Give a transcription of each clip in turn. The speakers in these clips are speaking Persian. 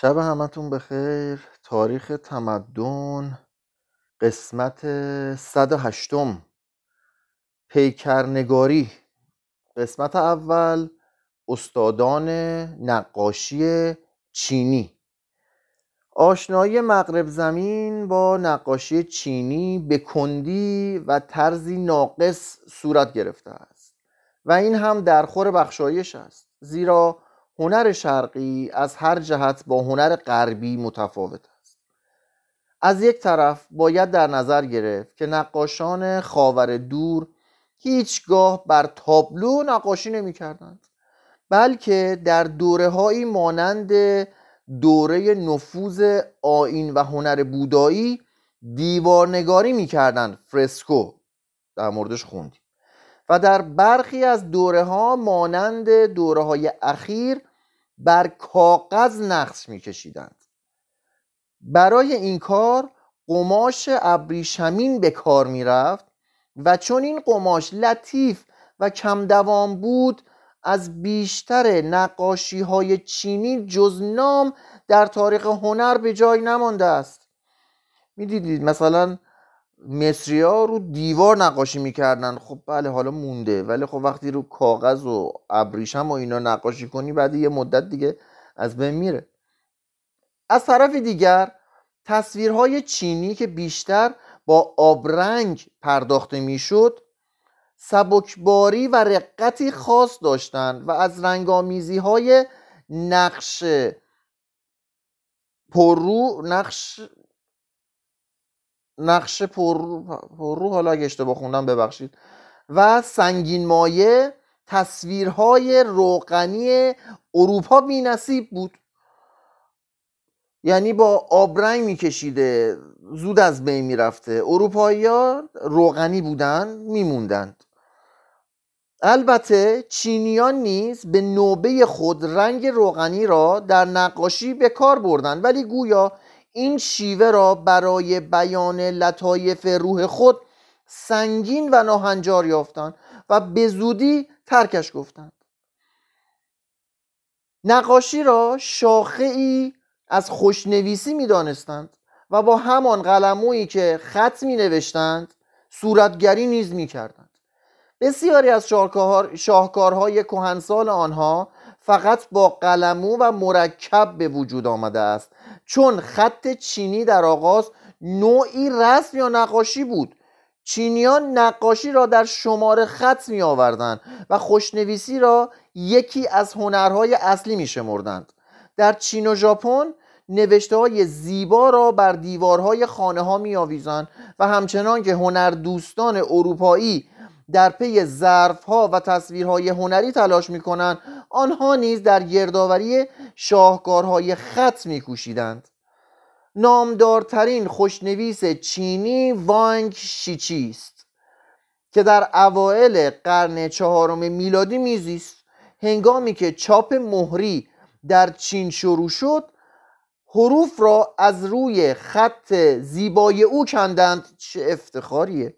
شب همتون بخیر. تاریخ تمدن قسمت 108 پیکرنگاری. قسمت اول استادان نقاشی چینی. آشنایی مغرب زمین با نقاشی چینی به کندی و طرزی ناقص صورت گرفته است. و این هم در خور بخشایش است. زیرا هنر شرقی از هر جهت با هنر غربی متفاوت است. از یک طرف باید در نظر گرفت که نقاشان خاور دور هیچگاه بر تابلو نقاشی نمی کردند بلکه در دوره هایی مانند دوره نفوذ آین و هنر بودایی دیوارنگاری می‌کردند. فرسکو در موردش خوندیم. و در برخی از دوره ها مانند دوره های اخیر بر کاغذ نقش میکشیدند. برای این کار قماش ابریشمین به کار می‌رفت و چون این قماش لطیف و کم دوام بود از بیشتر نقاشی های چینی جز نام در تاریخ هنر به جای نمانده است. می‌دیدید مثلا مصری ها رو دیوار نقاشی می‌کردن. خب بله حالا مونده. ولی خب وقتی رو کاغذ و ابریشم و اینا نقاشی کنی بعد یه مدت دیگه از بین میره. از طرف دیگر تصویرهای چینی که بیشتر با آبرنگ پرداخته می‌شد سبکباری و رقتی خاص داشتند و از رنگامیزی های نقش پررو نقش نقش پر رو حالا اگه اشتباه خوندم ببخشید. و سنگین مایه تصویرهای روغنی اروپا بی نصیب بود. یعنی با آبرنگ میکشیده زود از بین می‌رفته. اروپایی ها روغنی بودن میموندند. البته چینیان نیز به نوبه خود رنگ روغنی را در نقاشی به کار بردند ولی گویا این شیوه را برای بیان لطایف روح خود سنگین و ناهنجار یافتند و به زودی ترکش گفتند. نقاشی را شاخه ای از خوشنویسی می دانستند و با همان قلمویی که خط می نوشتند صورتگری نیز می کردند بسیاری از شاهکارهای کهنسال آنها فقط با قلمو و مرکب به وجود آمده است. چون خط چینی در آغاز نوعی رسم یا نقاشی بود. چینیان نقاشی را در شمار خط می آوردند و خوشنویسی را یکی از هنرهای اصلی می شمردند در چین و ژاپن نوشته های زیبا را بر دیوارهای خانه ها می آویزند و همچنان که هنر دوستان اروپایی در پی ظرف ها و تصویرهای هنری تلاش می کنند آنها نیز در گردآوری شاهکارهای خط می کوشیدند نامدارترین خوشنویس چینی وانگ شیچی است که در اوایل قرن چهارم میلادی میزیست هنگامی که چاپ مهری در چین شروع شد حروف را از روی خط زیبای او کندند چه افتخاریه!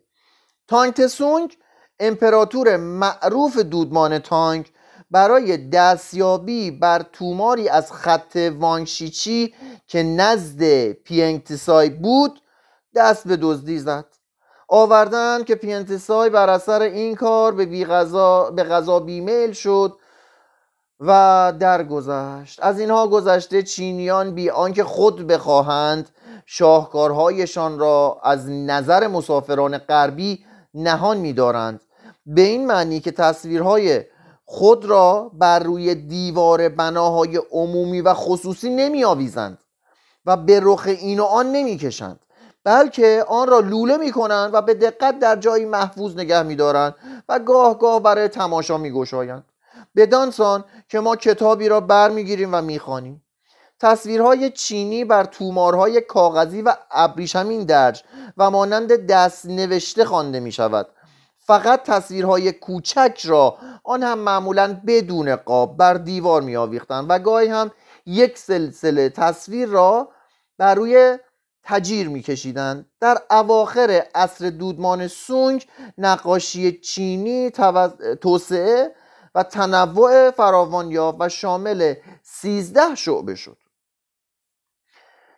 تانگ تسونگ امپراتور معروف دودمان تانگ برای دستیابی بر توماری از خط وانگشیچی که نزد پینگتسای بود دست به دزدی زد. آوردن که پینتسای بر اثر این کار به, به غذا بیمیل شد و درگذشت. از اینها گذشته چینیان بی آنکه خود بخواهند شاهکارهایشان را از نظر مسافران غربی نهان می‌دارند. به این معنی که تصویرهای خود را بر روی دیوار بناهای عمومی و خصوصی نمی آویزند و به رخ این و آن نمی کشند بلکه آن را لوله می کنند و به دقت در جایی محفوظ نگه می دارند و گاه گاه برای تماشا می گوشایند بدانسان که ما کتابی را برمیگیریم و می‌خوانیم. تصویرهای چینی بر تومارهای کاغذی و ابریشمین درج و مانند دست نوشته خوانده می شود فقط تصویرهای کوچک را آن هم معمولا بدون قاب بر دیوار می و گاهی هم یک سلسله تصویر را بر روی تجیر می کشیدند در اواخر عصر دودمان سونگ نقاشی چینی توسعه و تنوع فراوان یافت و شامل سیزده شعبه شد.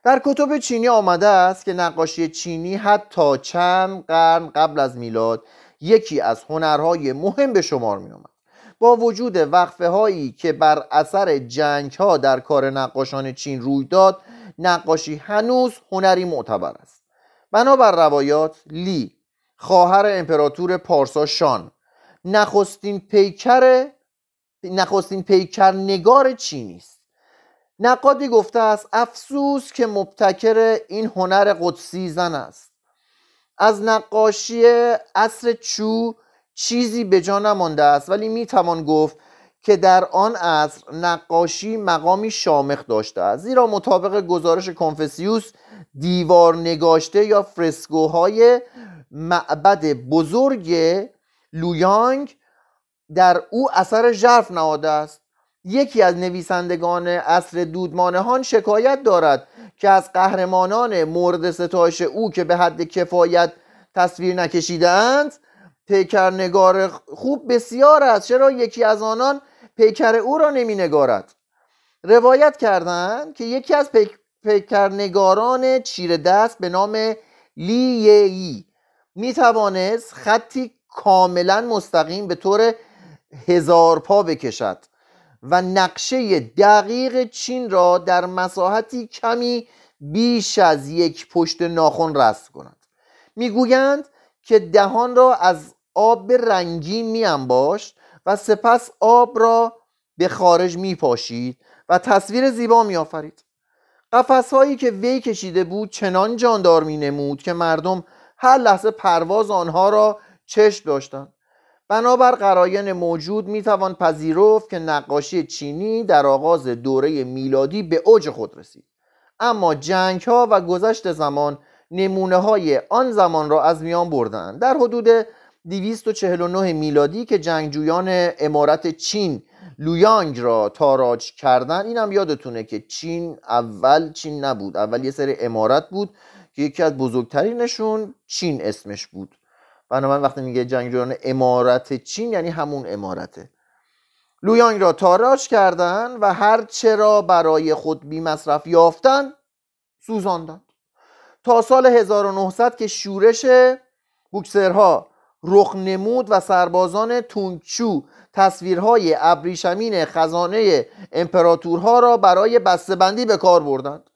در کتب چینی آمده است که نقاشی چینی حتی چند قرن قبل از میلاد یکی از هنرهای مهم به شمار می آمد. با وجود وقفه هایی که بر اثر جنگ ها در کار نقاشان چین روی داد نقاشی هنوز هنری معتبر است. بنابر روایات لی خواهر امپراتور پارسا شان نخستین پیکر نخستین پیکر نگار چینی است. نقادی گفته است افسوس که مبتکر این هنر قدسی زن است. از نقاشی عصر چو چیزی به جا نمانده است. ولی می‌توان گفت که در آن عصر نقاشی مقامی شامخ داشته است. زیرا مطابق گزارش کنفسیوس دیوار نگاشته یا فرسکوهای معبد بزرگ لویانگ در او اثر ژرف نهاده است. یکی از نویسندگان اصر دودمانهان شکایت دارد که از قهرمانان مورد ستایش او که به حد کفایت تصویر نکشیدند پیکرنگار خوب بسیار است. چرا یکی از آنان پیکر او را نمی نگارد روایت کردند که یکی از پیکرنگاران چیر دست به نام لی می توانست خطی کاملا مستقیم به طور هزار پا بکشد. و نقشه دقیق چین را در مساحتی کمی بیش از یک پشت ناخن رسم کند می‌گویند که دهان را از آب رنگین میانباشت و سپس آب را به خارج میپاشید و تصویر زیبا میآفرید. قفس هایی که وی کشیده بود چنان جاندار می نمود که مردم هر لحظه پرواز آنها را چشم داشتند. بنابر قراین موجود می‌توان پذیرفت که نقاشی چینی در آغاز دوره میلادی به اوج خود رسید. اما جنگ ها و گذشت زمان نمونه های آن زمان را از میان بردند در حدود 249 میلادی که جنگجویان امارت چین لویانگ را تاراج کردن اینم یادتونه که چین اول چین نبود اول یه سری امارت بود که یکی از بزرگترینشون چین اسمش بود. بنابراین وقتی میگه جنگجویان امارت چین یعنی همون امارته. لویانگ را تاراج کردن و هر چرا برای خود بی مصرف یافتن سوزاندند تا سال 1900 که شورش بوکسرها رخ نمود و سربازان تونگچو تصویرهای ابریشمین خزانه امپراتورها را برای بسته‌بندی به کار بردند.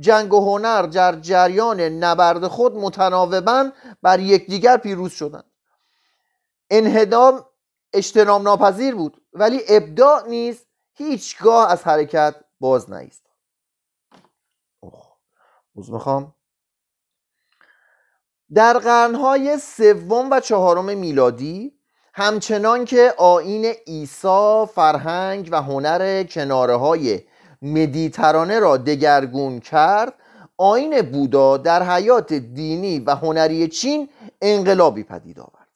جنگ و هنر در جریان نبرد خود متناوبا بر یکدیگر پیروز شدند. انهدام اجتناب ناپذیر بود ولی ابداع نیز هیچگاه از حرکت باز نیست. اوز می‌خوام. در قرنهای سوم و چهارم میلادی همچنان که آین عیسی فرهنگ و هنر کناره های مدیترانه را دگرگون کرد آین بودا در حیات دینی و هنری چین انقلابی پدید آورد.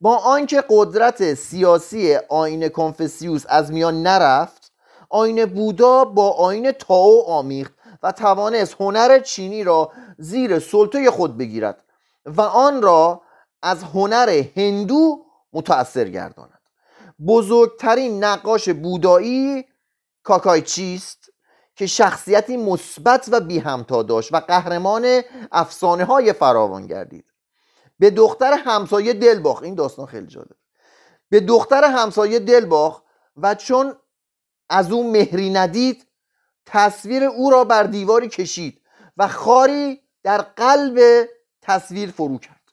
با آنکه قدرت سیاسی آین کنفسیوس از میان نرفت آین بودا با آین تاو آمیخت و توانست هنر چینی را زیر سلطه خود بگیرد و آن را از هنر هندو متأثر گرداند. بزرگترین نقاش بودایی کاکایچیست که شخصیتی مثبت و بی همتا داشت و قهرمان افسانه های فراوان گردید. به دختر همسایه دل باخت این داستان خیلی جالب. به دختر همسایه دل باخت و چون از او مهری ندید تصویر او را بر دیواری کشید و خاری در قلب تصویر فرو کرد.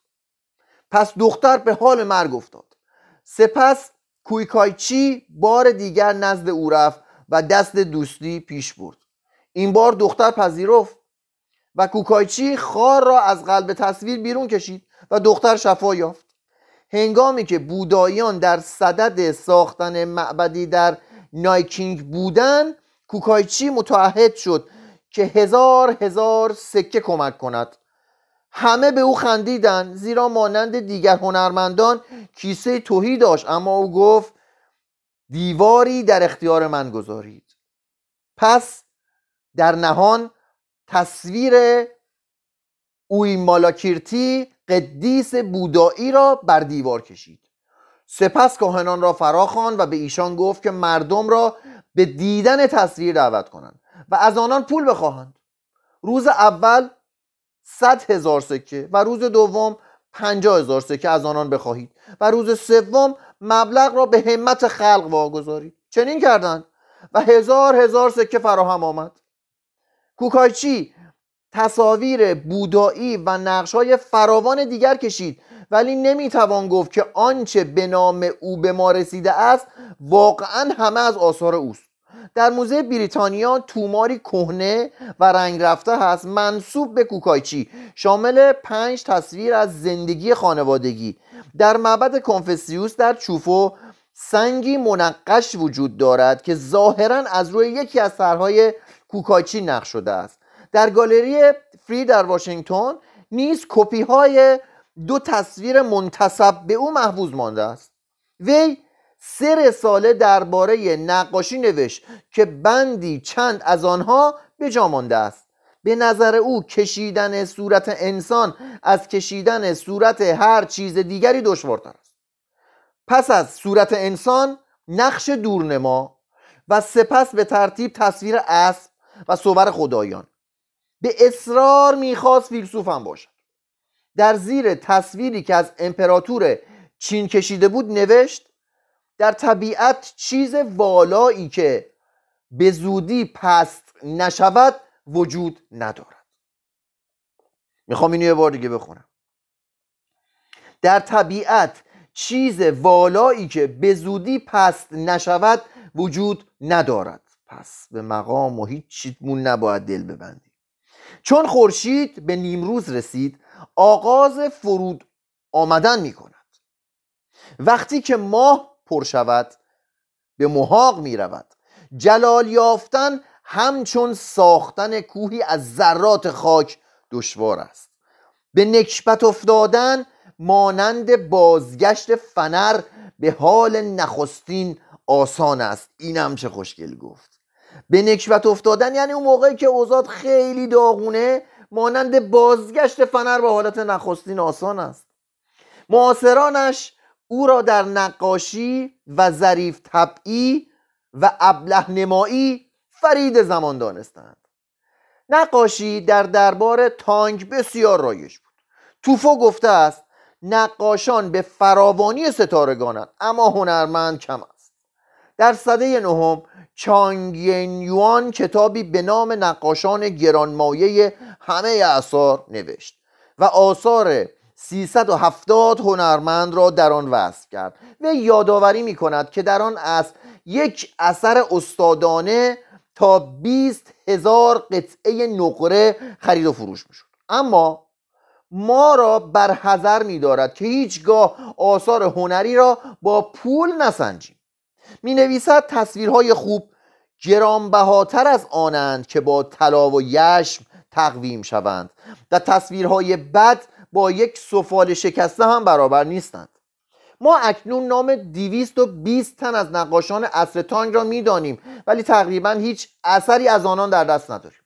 پس دختر به حال مرگ افتاد. سپس کویکایچی بار دیگر نزد او رفت و دست دوستی پیش برد. این بار دختر پذیرفت و کوکایچی خار را از قلب تصویر بیرون کشید و دختر شفا یافت. هنگامی که بوداییان در صدد ساختن معبدی در نایکینگ بودن کوکایچی متعهد شد که هزار هزار سکه کمک کند. همه به او خندیدند زیرا مانند دیگر هنرمندان کیسه توهی داشت اما او گفت دیواری در اختیار من گذارید. پس در نهان تصویر اوی مالاکیرتی قدیس بودایی را بر دیوار کشید. سپس کاهنان را فراخوان و به ایشان گفت که مردم را به دیدن تصویر دعوت کنند و از آنان پول بخواهند. روز اول صد هزار سکه و روز دوم پنجاه هزار سکه از آنان بخواهید و روز سوم مبلغ را به همت خلق واگذارید چنین کردند و هزار هزار سکه فراهم آمد. کوکایچی تصاویر بودایی و نقشهای فراوان دیگر کشید. ولی نمی‌توان گفت که آنچه به نام او به ما رسیده است واقعا همه از آثار اوست. در موزه بریتانیا توماری کهنه و رنگ رفته هست منصوب به کوکایچی. شامل پنج تصویر از زندگی خانوادگی. در معبد کنفسیوس در چوفو سنگی منقش وجود دارد که ظاهرا از روی یکی از سرهای کوکایچی نقش شده است. در گالری فری در واشنگتن نیز کپی های دو تصویر منتصب به او محفوظ مانده است. وی سه رساله درباره نقاشی نوشت که بندی چند از آنها به جا مانده است. به نظر او کشیدن صورت انسان از کشیدن صورت هر چیز دیگری دشوارتر است. پس از صورت انسان نقش دورنما و سپس به ترتیب تصویر اسب و صور خدایان. به اصرار می‌خواست فیلسوف هم باشد. در زیر تصویری که از امپراتور چین کشیده بود نوشت در طبیعت چیز والایی که به زودی پست نشود وجود ندارد. می‌خوام اینو یه بار دیگه بخونم. در طبیعت چیز والایی که به زودی پست نشود وجود ندارد. پس به مقام و هیچ چیتمون نباید دل ببندیم. چون خورشید به نیمروز رسید آغاز فرود آمدن می کند وقتی که ماه پر شود به محاق می رود جلال یافتن همچون ساختن کوهی از ذرات خاک دشوار است. به نکبت افتادن مانند بازگشت فنر به حال نخستین آسان است. اینم چه خوشگل گفت. به نکبت افتادن یعنی اون موقعی که اوزاد خیلی داغونه مانند بازگشت فنر به حالت نخستین آسان است. معاصرانش او را در نقاشی و ظریف طبعی و ابله نمایی فرید زمان دانستند. نقاشی در دربار تانگ بسیار رایج بود. توفو گفته است نقاشان به فراوانی ستارگانند اما هنرمند کم است. در صده نهم چانگ یوان کتابی به نام نقاشان گرانمایه همه اثار نوشت و آثار 370 هنرمند را در آن وصف کرد. و یادآوری می کند که در آن اصل یک اثر استادانه تا 20 هزار قطعه نقره خرید و فروش می شود اما ما را بر حذر می دارد که هیچگاه آثار هنری را با پول نسنجیم. می نویسد تصویرهای خوب گرانبهاتر از آنند که با طلا و یشم تقویم شوند و تصویرهای بد با یک سفال شکسته هم برابر نیستند. ما اکنون نام 220 تن از نقاشان اصر تانگ را می‌دانیم ولی تقریبا هیچ اثری از آنان در دست نداریم.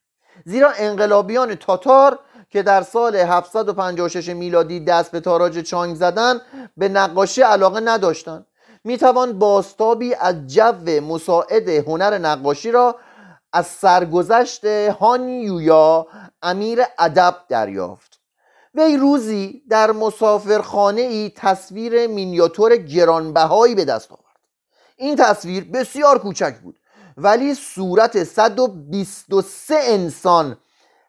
زیرا انقلابیان تاتار که در سال 756 میلادی دست به تاراج چانگ زدن به نقاشی علاقه نداشتند. می‌توان باستابی از جو مساعد هنر نقاشی را از سرگذشت هان یویا امیر ادب دریافت. وی روزی در مسافرخانه ای تصویر مینیاتور گرانبهایی به دست آورد. این تصویر بسیار کوچک بود ولی صورت 123 انسان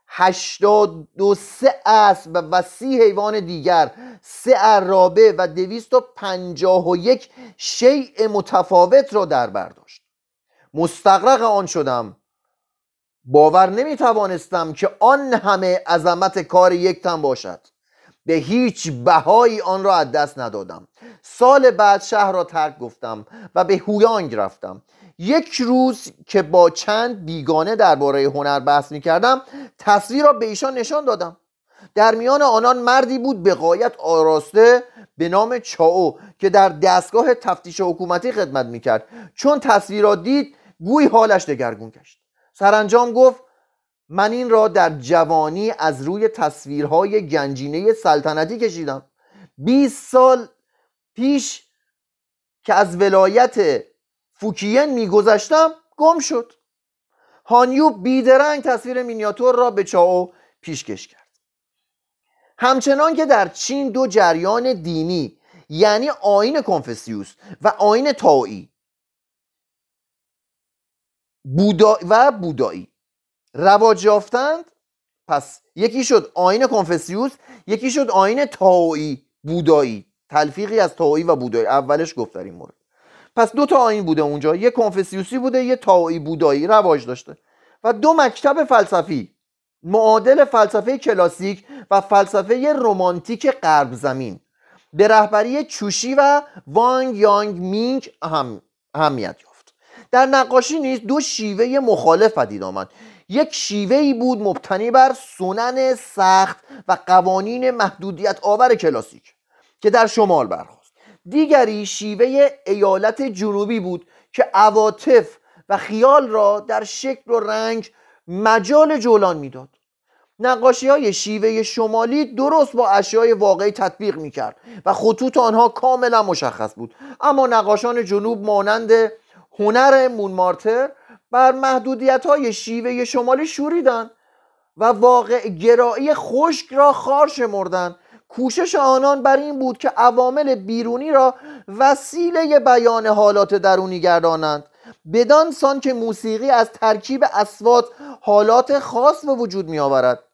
83 اسب و سی حیوان دیگر سه عرابه و 251 شیء متفاوت را در برداشت مستقرق آن شدم باور نمی توانستم که آن همه عظمت کار یک تن باشد. به هیچ بهایی آن را از دست ندادم. سال بعد شهر را ترک گفتم و به هویانگ رفتم. یک روز که با چند بیگانه درباره هنر بحث می کردم تصویر را به ایشان نشان دادم. در میان آنان مردی بود به قایت آراسته به نام چاو که در دستگاه تفتیش حکومتی خدمت می کرد چون تصویر را دید گوی حالش دگرگون گشت. سرانجام گفت من این را در جوانی از روی تصویرهای گنجینه سلطنتی کشیدم. 20 سال پیش که از ولایت فوکین میگذشتم گم شد. هانیوب بیدرنگ تصویر مینیاتور را به چاو پیشکش کرد. همچنان که در چین دو جریان دینی یعنی آین کنفسیوس و آین تاویی بودا و بودایی. رواج یافتند پس یکی شد آین کنفسیوس یکی شد آین تاویی بودایی. تلفیقی از تاویی و بودایی. اولش گفت در این مورد. پس دو تا آین بوده اونجا. یه کنفسیوسی بوده یه تاویی بودایی. رواج داشته. و دو مکتب فلسفی. معادل فلسفه کلاسیک و فلسفه رمانتیک غرب زمین. به رهبری چوشی و وانگ یانگ مینگ اهم، اهمیت در نقاشی نیز دو شیوه مخالف پدید آمد. یک شیوه ای بود مبتنی بر سنن سخت و قوانین محدودیت آور کلاسیک که در شمال برخواست دیگری شیوه ایالت جنوبی بود که عواطف و خیال را در شکل و رنگ مجال جولان می‌داد. نقاشی های شیوه شمالی درست با اشیای واقعی تطبیق می‌کرد و خطوط آنها کاملا مشخص بود. اما نقاشان جنوب مانند هنر مونمارتر بر محدودیت های شیوه شمالی شوریدن و واقع گرایی خشک را خار شمردن. کوشش آنان بر این بود که عوامل بیرونی را وسیله بیان حالات درونی گردانند. بدان سان که موسیقی از ترکیب اسوات حالات خاص به وجود می آورد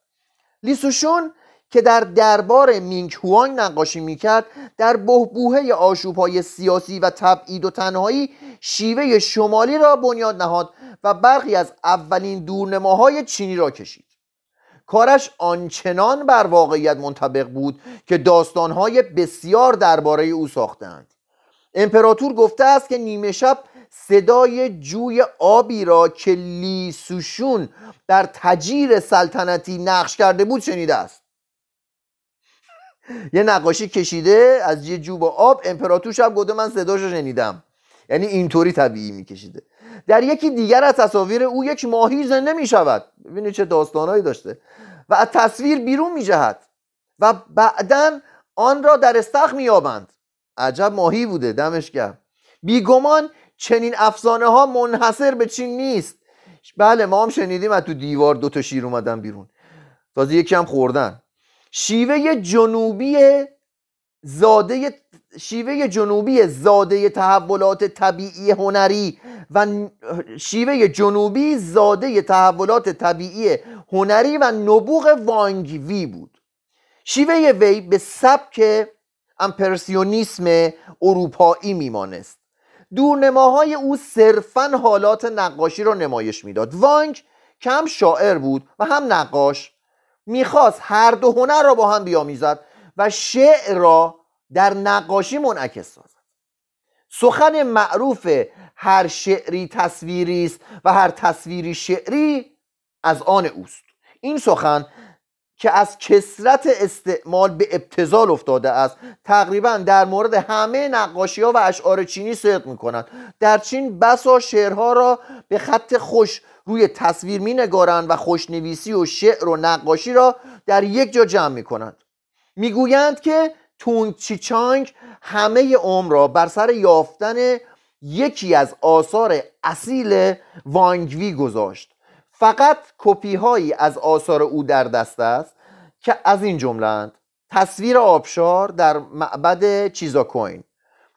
لیسوشون که در دربار مینگ هوانگ نقاشی می‌کرد در بهبوهه آشوبهای سیاسی و تبعید و تنهایی شیوه شمالی را بنیاد نهاد و برخی از اولین دورنماهای چینی را کشید. کارش آنچنان بر واقعیت منطبق بود که داستانهای بسیار درباره او ساختند امپراتور گفته است که نیمه شب صدای جوی آبی را که لیسوشون در تجیر سلطنتی نقش کرده بود شنیده است. یه نقاشی کشیده از یه جوب آب امپراتور شب گفته من صداش رو شنیدم. یعنی اینطوری طبیعی میکشیده. در یکی دیگر از تصاویر او یک ماهی زنده می شود ببینید چه داستانهایی داشته. و از تصویر بیرون می جهد و بعدا آن را در استخ میابند عجب ماهی بوده دمش گرم. بیگمان چنین افسانه ها منحصر به چین نیست. بله ما هم شنیدیم از تو دیوار دو تا شیر اومدن بیرون. تازه یکی هم خوردن. شیوه جنوبی زاده شیوه جنوبی زاده تحولات طبیعی هنری و شیوه جنوبی زاده تحولات طبیعی هنری و نبوغ وانگوی بود. شیوه وی به سبک امپرسیونیسم اروپایی میمانست. دورنماهای او صرفا حالات نقاشی را نمایش می‌داد. وانگ که هم شاعر بود و هم نقاش می‌خواست هر دو هنر را با هم بیامیزد و شعر را در نقاشی منعکس سازد. سخن معروف هر شعری تصویری است و هر تصویری شعری از آن اوست. این سخن که از کسرت استعمال به ابتزال افتاده است تقریبا در مورد همه نقاشی ها و اشعار چینی صدق می کنند در چین بسا شعرها را به خط خوش روی تصویر می نگارند و خوشنویسی و شعر و نقاشی را در یک جا جمع می کنند می‌گویند که تونگ چانگ همه عمر را بر سر یافتن یکی از آثار اصیل وانگ وی گذاشت. فقط کپی هایی از آثار او در دست است که از این جمله‌اند تصویر آبشار در معبد چیزاکوین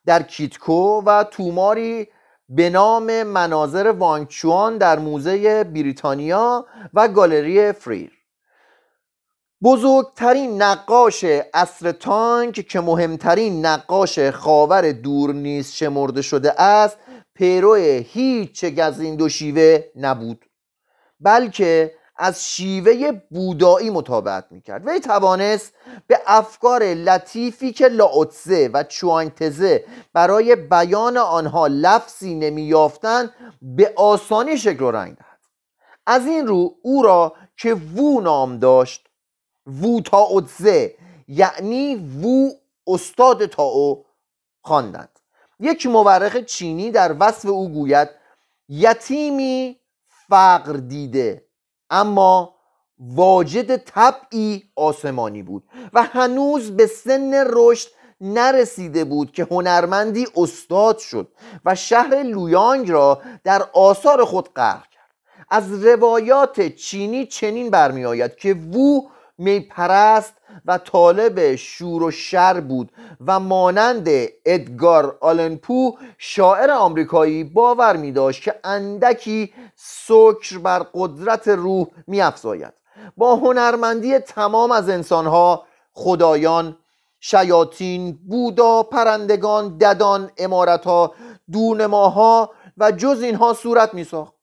در کیتکو و توماری به نام مناظر وانگچوان در موزه بریتانیا و گالری فریر. بزرگترین نقاش عصر تانگ که مهمترین نقاش خاور دور نیست شمرده شده است پیرو هیچ از این دو شیوه نبود بلکه از شیوه بودایی مطابقت می‌کرد. وی توانست به افکار لطیفی که لاوتزه و چوانتزه برای بیان آنها لفظی نمیافتند به آسانی شکل و رنگ دهد. از این رو او را که وو نام داشت وو تاوتزه یعنی وو استاد تاو خواندند. یک مورخ چینی در وصف او گوید یتیمی فقر دیده. اما واجد طبعی آسمانی بود و هنوز به سن رشد نرسیده بود که هنرمندی استاد شد و شهر لویانگ را در آثار خود غرق کرد. از روایات چینی چنین برمیآید که وو میپرست و طالب شور و شر بود و مانند ادگار آلنپو شاعر آمریکایی باور می داشت که اندکی سکر بر قدرت روح می افزاید. با هنرمندی تمام از انسانها خدایان شیاطین بودا پرندگان ددان امارتها دونماها و جز اینها صورت می ساخت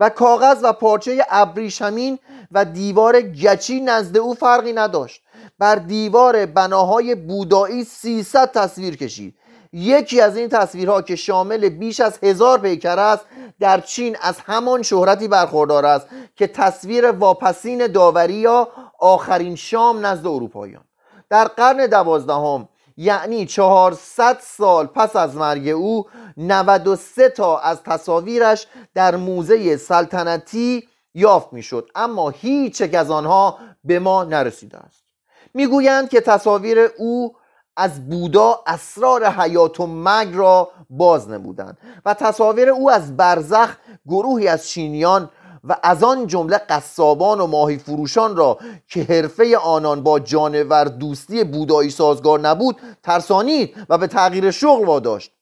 و کاغذ و پارچه ابریشمین و دیوار گچی نزد او فرقی نداشت. بر دیوار بناهای بودایی 300 تصویر کشید. یکی از این تصویرها که شامل بیش از هزار پیکر است در چین از همان شهرتی برخوردار است که تصویر واپسین داوری یا آخرین شام نزد اروپاییان. در قرن دوازدهم یعنی 400 سال پس از مرگ او 93 تا از تصاویرش در موزه سلطنتی یافت می‌شد. اما هیچ یک از آنها به ما نرسیده است. می‌گویند که تصاویر او از بودا اسرار حیات و مرگ را باز نمودند و تصاویر او از برزخ گروهی از چینیان و از آن جمله قصابان و ماهی فروشان را که حرفه آنان با جانور دوستی بودایی سازگار نبود ترسانید و به تغییر شغل واداشت.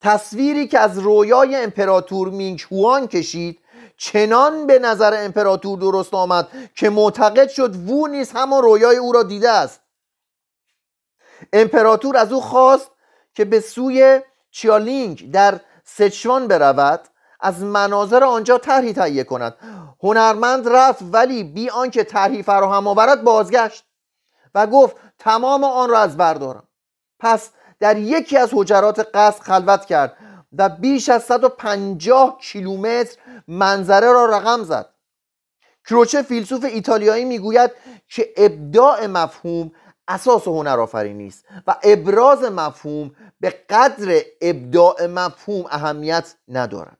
تصویری که از رویای امپراتور مینگ هوان کشید چنان به نظر امپراتور درست آمد که معتقد شد وو نیز همان رویای او را دیده است. امپراتور از او خواست که به سوی چیالینگ در سچوان برود از مناظر آنجا طرحی تهیه کند. هنرمند رفت ولی بی آنکه طرحی فراهم آورد بازگشت و گفت تمام آن را از بردارم پس در یکی از حجرات قصد خلوت کرد و بیش از 150 کیلومتر منظره را رقم زد. کروچه فیلسوف ایتالیایی می‌گوید که ابداع مفهوم اساس هنرآفرینی است و ابراز مفهوم به قدر ابداع مفهوم اهمیت ندارد.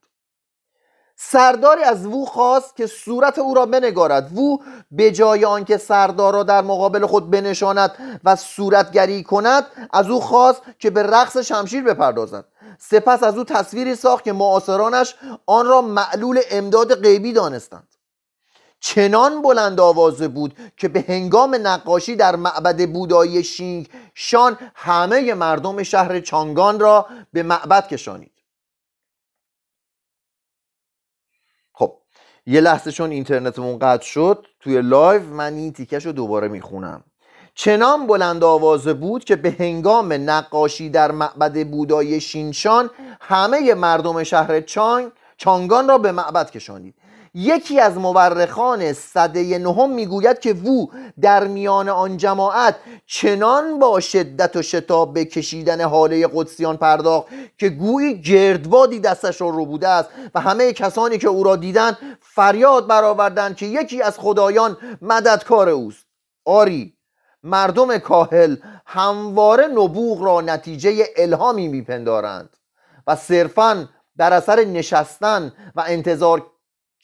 سرداری از وو خواست که صورت او را بنگارد. وو به جای آنکه سردار را در مقابل خود بنشاند و صورتگری کند از او خواست که به رقص شمشیر بپردازد. سپس از او تصویری ساخت که معاصرانش آن را معلول امداد غیبی دانستند. چنان بلند آوازه بود که به هنگام نقاشی در معبد بودایی شینگ شان همه مردم شهر چانگان را به معبد کشانید. یه لحظه چون اینترنتمون قطع شد توی live من این تیکه‌ش رو دوباره می‌خونم. چنان بلند آوازه بود که به هنگام نقاشی در معبد بودای شینشان همه مردم شهر چانگ چانگان را به معبد کشانید. یکی از مورخان سده نهم می‌گوید که وو در میان آن جماعت چنان با شدت و شتاب به کشیدن هاله قدسیان پرداخت که گویی گردبادی دستش را رو بوده است و همه کسانی که او را دیدند فریاد برآوردند که یکی از خدایان مددکار اوست. آری مردم کاهل همواره نبوغ را نتیجه الهامی میپندارند و صرفا در اثر نشستن و انتظار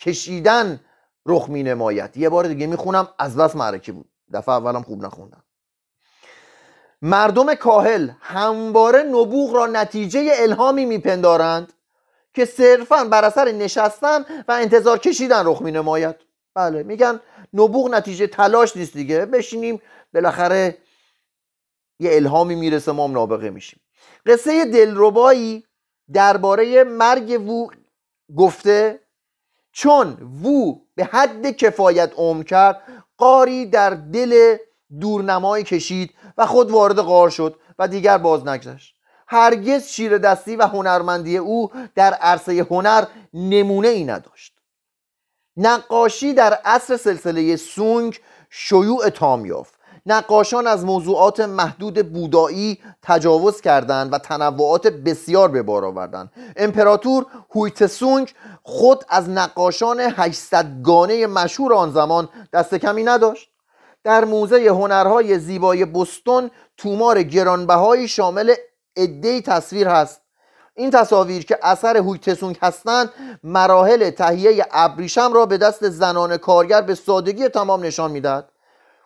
کشیدن رخ می نماید یه بار دیگه می‌خونم از بس معرکه بود. دفعه اولم خوب نخوندم. مردم کاهل همواره نبوغ را نتیجه الهامی میپندارند که صرفا بر اثر نشستن و انتظار کشیدن رخ می نماید بله میگن نبوغ نتیجه تلاش نیست دیگه. بشینیم بالاخره یه الهامی می‌رسه ما نابغه میشیم. قصه دلربایی درباره مرگ وو گفته چون وو به حد کفایت عمر کرد قاری در دل دورنمایی کشید و خود وارد قار شد و دیگر باز نگذشت. هرگز شیر دستی و هنرمندی او در عرصه هنر نمونه ای نداشت. نقاشی در عصر سلسله سونگ شیوع تام یافت. نقاشان از موضوعات محدود بودایی تجاوز کردند و تنوعات بسیار به بار آوردند. امپراتور هویتسونگ خود از نقاشان 800 گانه مشهور آن زمان دست کمی نداشت. در موزه هنرهای زیبای بستون تومار گرانبهایی شامل عدهای تصویر هست. این تصاویر که اثر هویتسونگ هستند مراحل تهیه ابریشم را به دست زنان کارگر به سادگی تمام نشان می‌دهد.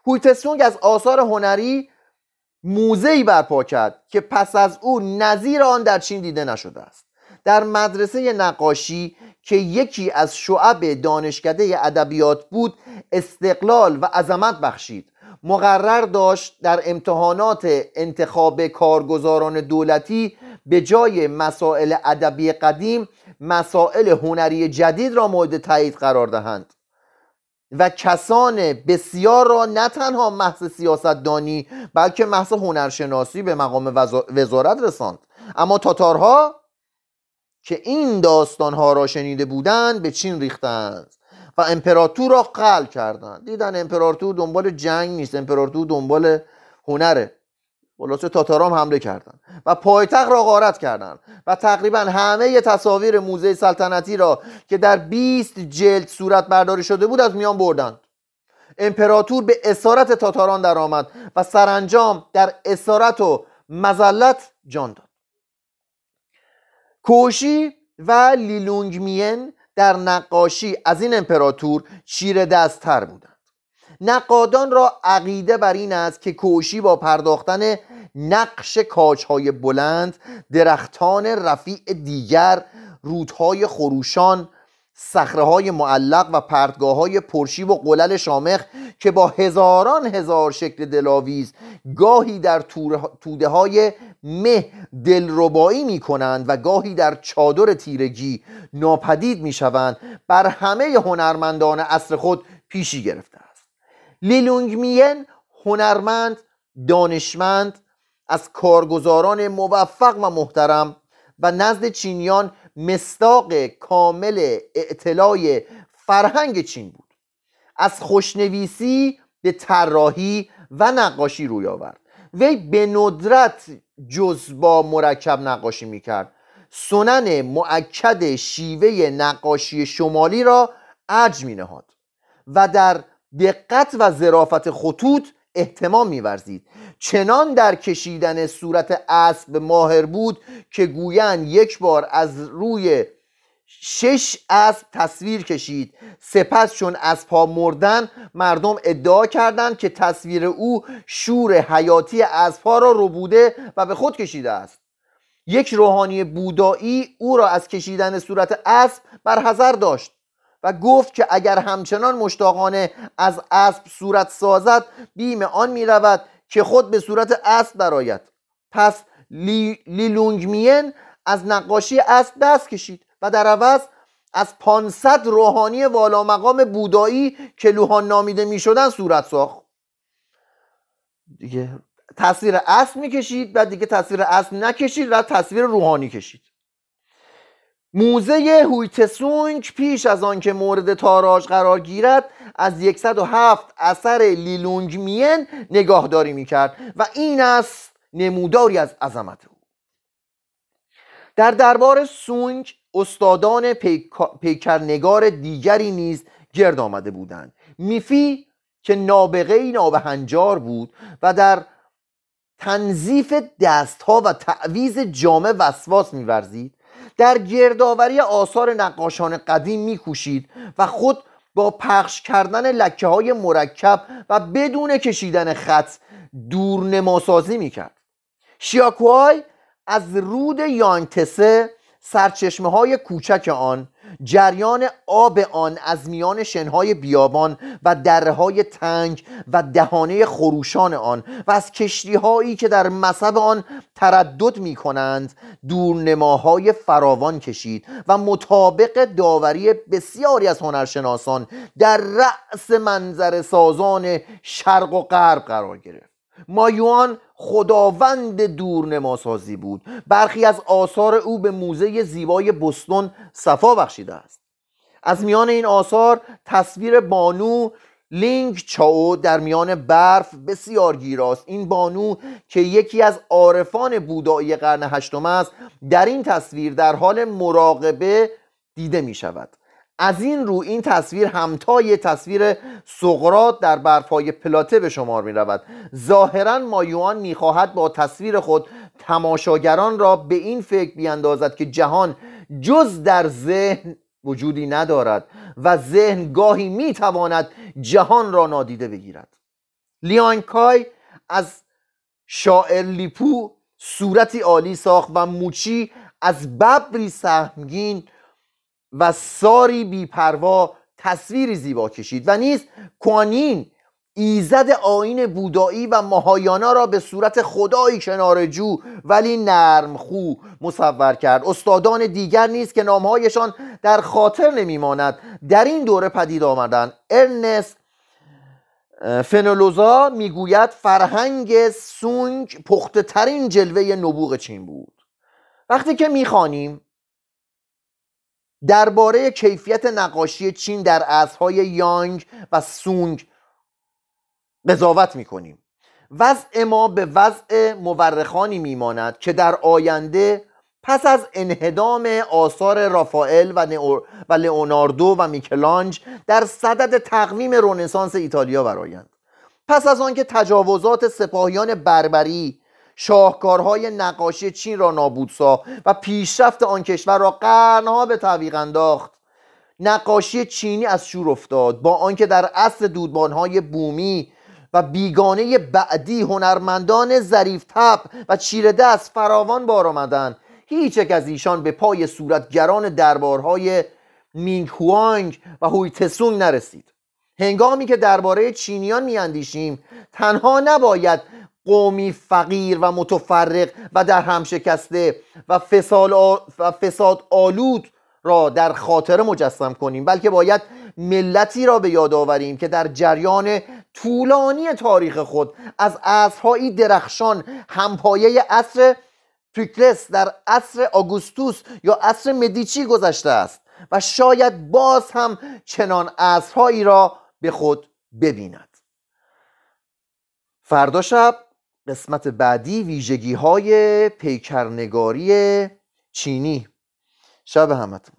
هویتسونگ از آثار هنری موزهی برپا کرد که پس از او نظیر آن در چین دیده نشده است. در مدرسه نقاشی که یکی از شعب دانشکده ادبیات بود استقلال و عظمت بخشید. مقرر داشت در امتحانات انتخاب کارگزاران دولتی به جای مسائل ادبی قدیم مسائل هنری جدید را مورد تایید قرار دهند. و کسان بسیار را نه تنها محض سیاستدانی بلکه محض هنرشناسی به مقام وزارت رساند. اما تاتارها که این داستانها را شنیده بودند به چین ریختند و امپراتور را قل کردند. دیدن امپراتور دنبال جنگ نیست امپراتور دنبال هنره. خلاصه تاتارام حمله کردند و پایتخت را غارت کردند و تقریبا همه تصاویر موزه سلطنتی را که در 20 جلد صورت برداری شده بود از میان بردند. امپراتور به اسارت تاتاران درآمد و سرانجام در اسارت و مزلت جان داد. کوشی و لیلونگمین در نقاشی از این امپراتور چیره دستتر بودند. نقادان را عقیده بر این است که کوشی با پرداختن نقش کاجهای بلند درختان رفیع دیگر رودهای خروشان سخره های معلق و پرتگاه های پرشیب و قلل شامخ که با هزاران هزار شکل دلاویز گاهی در توده های مه دلربایی می کنند و گاهی در چادر تیرگی ناپدید می شوند بر همه هنرمندان اصر خود پیشی گرفته است لیلونگ مین هنرمند دانشمند از کارگزاران موفق و محترم و نزد چینیان مستاق کامل اعتلای فرهنگ چین بود. از خوشنویسی به طراحی و نقاشی روی آورد. وی به ندرت جز با مرکب نقاشی می‌کرد. سنن معکد شیوه نقاشی شمالی را ارج می نهاد و در دقت و ظرافت خطوط احتمام میورزید. چنان در کشیدن صورت اسب ماهر بود که گویند یک بار از روی شش اسب تصویر کشید. سپس چون از پا مردن مردم ادعا کردند که تصویر او شور حیاتی اسبها را ربوده و به خود کشیده است. یک روحانی بودایی او را از کشیدن صورت اسب برحضر داشت. و گفت که اگر همچنان مشتاقانه از اسب صورت سازد بیم آن می رود که خود به صورت اسب برآید. پس لی, از نقاشی اسب دست کشید و در عوض از 500 روحانی والا مقام بودایی که لوحان نامیده می شدن صورت ساخت. دیگه تصویر اسب می‌کشید بعد دیگه تصویر اسب نکشید و تصویر روحانی کشید. موزه هویتسونگ پیش از آنکه مورد تاراج قرار گیرد از 107 اثر لیلونگ مین نگاهداری می‌کرد و این است نموداری از عظمت او. در دربار سونگ استادان پیکرنگار دیگری نیز گرد آمده بودند. میفی که نابغه نابهنجار بود و در تنظیف دستها و تعویز جامه وسواس میورزید در گردآوری آثار نقاشان قدیم میکوشید و خود با پخش کردن لکه های مرکب و بدون کشیدن خط دورنماسازی می‌کرد. شیاکوهای از رود یانگتسه سرچشمه های کوچک آن جریان آب آن از میان شنهای بیابان و دره های تنگ و دهانه خروشان آن و از کشتی هایی که در مصب آن تردد می کنند دورنماهای فراوان کشید و مطابق داوری بسیاری از هنرشناسان در رأس منظر سازان شرق و غرب قرار گرفت. مایوان خداوند دورنماسازی بود. برخی از آثار او به موزه زیبای بستون صفا بخشیده است. از میان این آثار تصویر بانو لینگ چاو در میان برف بسیار گیراست. این بانو که یکی از عارفان بودایی قرن هشتم است در این تصویر در حال مراقبه دیده می شود از این رو این تصویر همتای تصویر سقرات در برفای پلاته به شمار می رود ظاهرا مایوان می خواهد با تصویر خود تماشاگران را به این فکر بیاندازد که جهان جز در ذهن وجودی ندارد و ذهن گاهی می تواند جهان را نادیده بگیرد. لیانکای از شاعر لیپو صورتی عالی ساخت و موچی از ببری سهمگین و ساری بیپروا تصویری زیبا کشید. و نیز کوانین ایزد آین بودایی و ماهایانا را به صورت خدایی کنارجو ولی نرم خو مصور کرد. استادان دیگر نیست که نامهایشان در خاطر نمیماند در این دوره پدید آمدن ارنست فنولوزا می‌گوید فرهنگ سونگ پخته ترین جلوه نبوغ چین بود. وقتی که می‌خوانیم درباره کیفیت نقاشی چین در عصرهای یانگ و سونگ قضاوت می‌کنیم. وضع ما به وضع مورخانی میماند که در آینده پس از انهدام آثار رافائل و, و لئوناردو و میکلانج در صدد تقویم رونسانس ایتالیا برآیند. پس از آنکه تجاوزات سپاهیان بربری شاهکارهای نقاشی چین را نابود ساخت و پیشرفت آن کشور را قرنها به تعویق انداخت. نقاشی چینی از شور افتاد با آنکه در اصل دودمانهای بومی و بیگانه بعدی هنرمندان ظریف تب و چیره دست فراوان بار آمدند. هیچ یک از ایشان به پای صورتگران دربارهای مینگ و هوی تسونگ نرسید. هنگامی که درباره چینیان میاندیشیم تنها نباید قومی فقیر و متفرق و در هم شکسته و فساد آلود را در خاطر مجسم کنیم. بلکه باید ملتی را به یاد آوریم که در جریان طولانی تاریخ خود از عصرهایی درخشان همپایه عصر پریکلس در عصر آگوستوس یا عصر مدیچی گذشته است و شاید باز هم چنان عصرهایی را به خود ببیند. فردا شب قسمت بعدی ویژگی های پیکرنگاری چینی. شب همتون.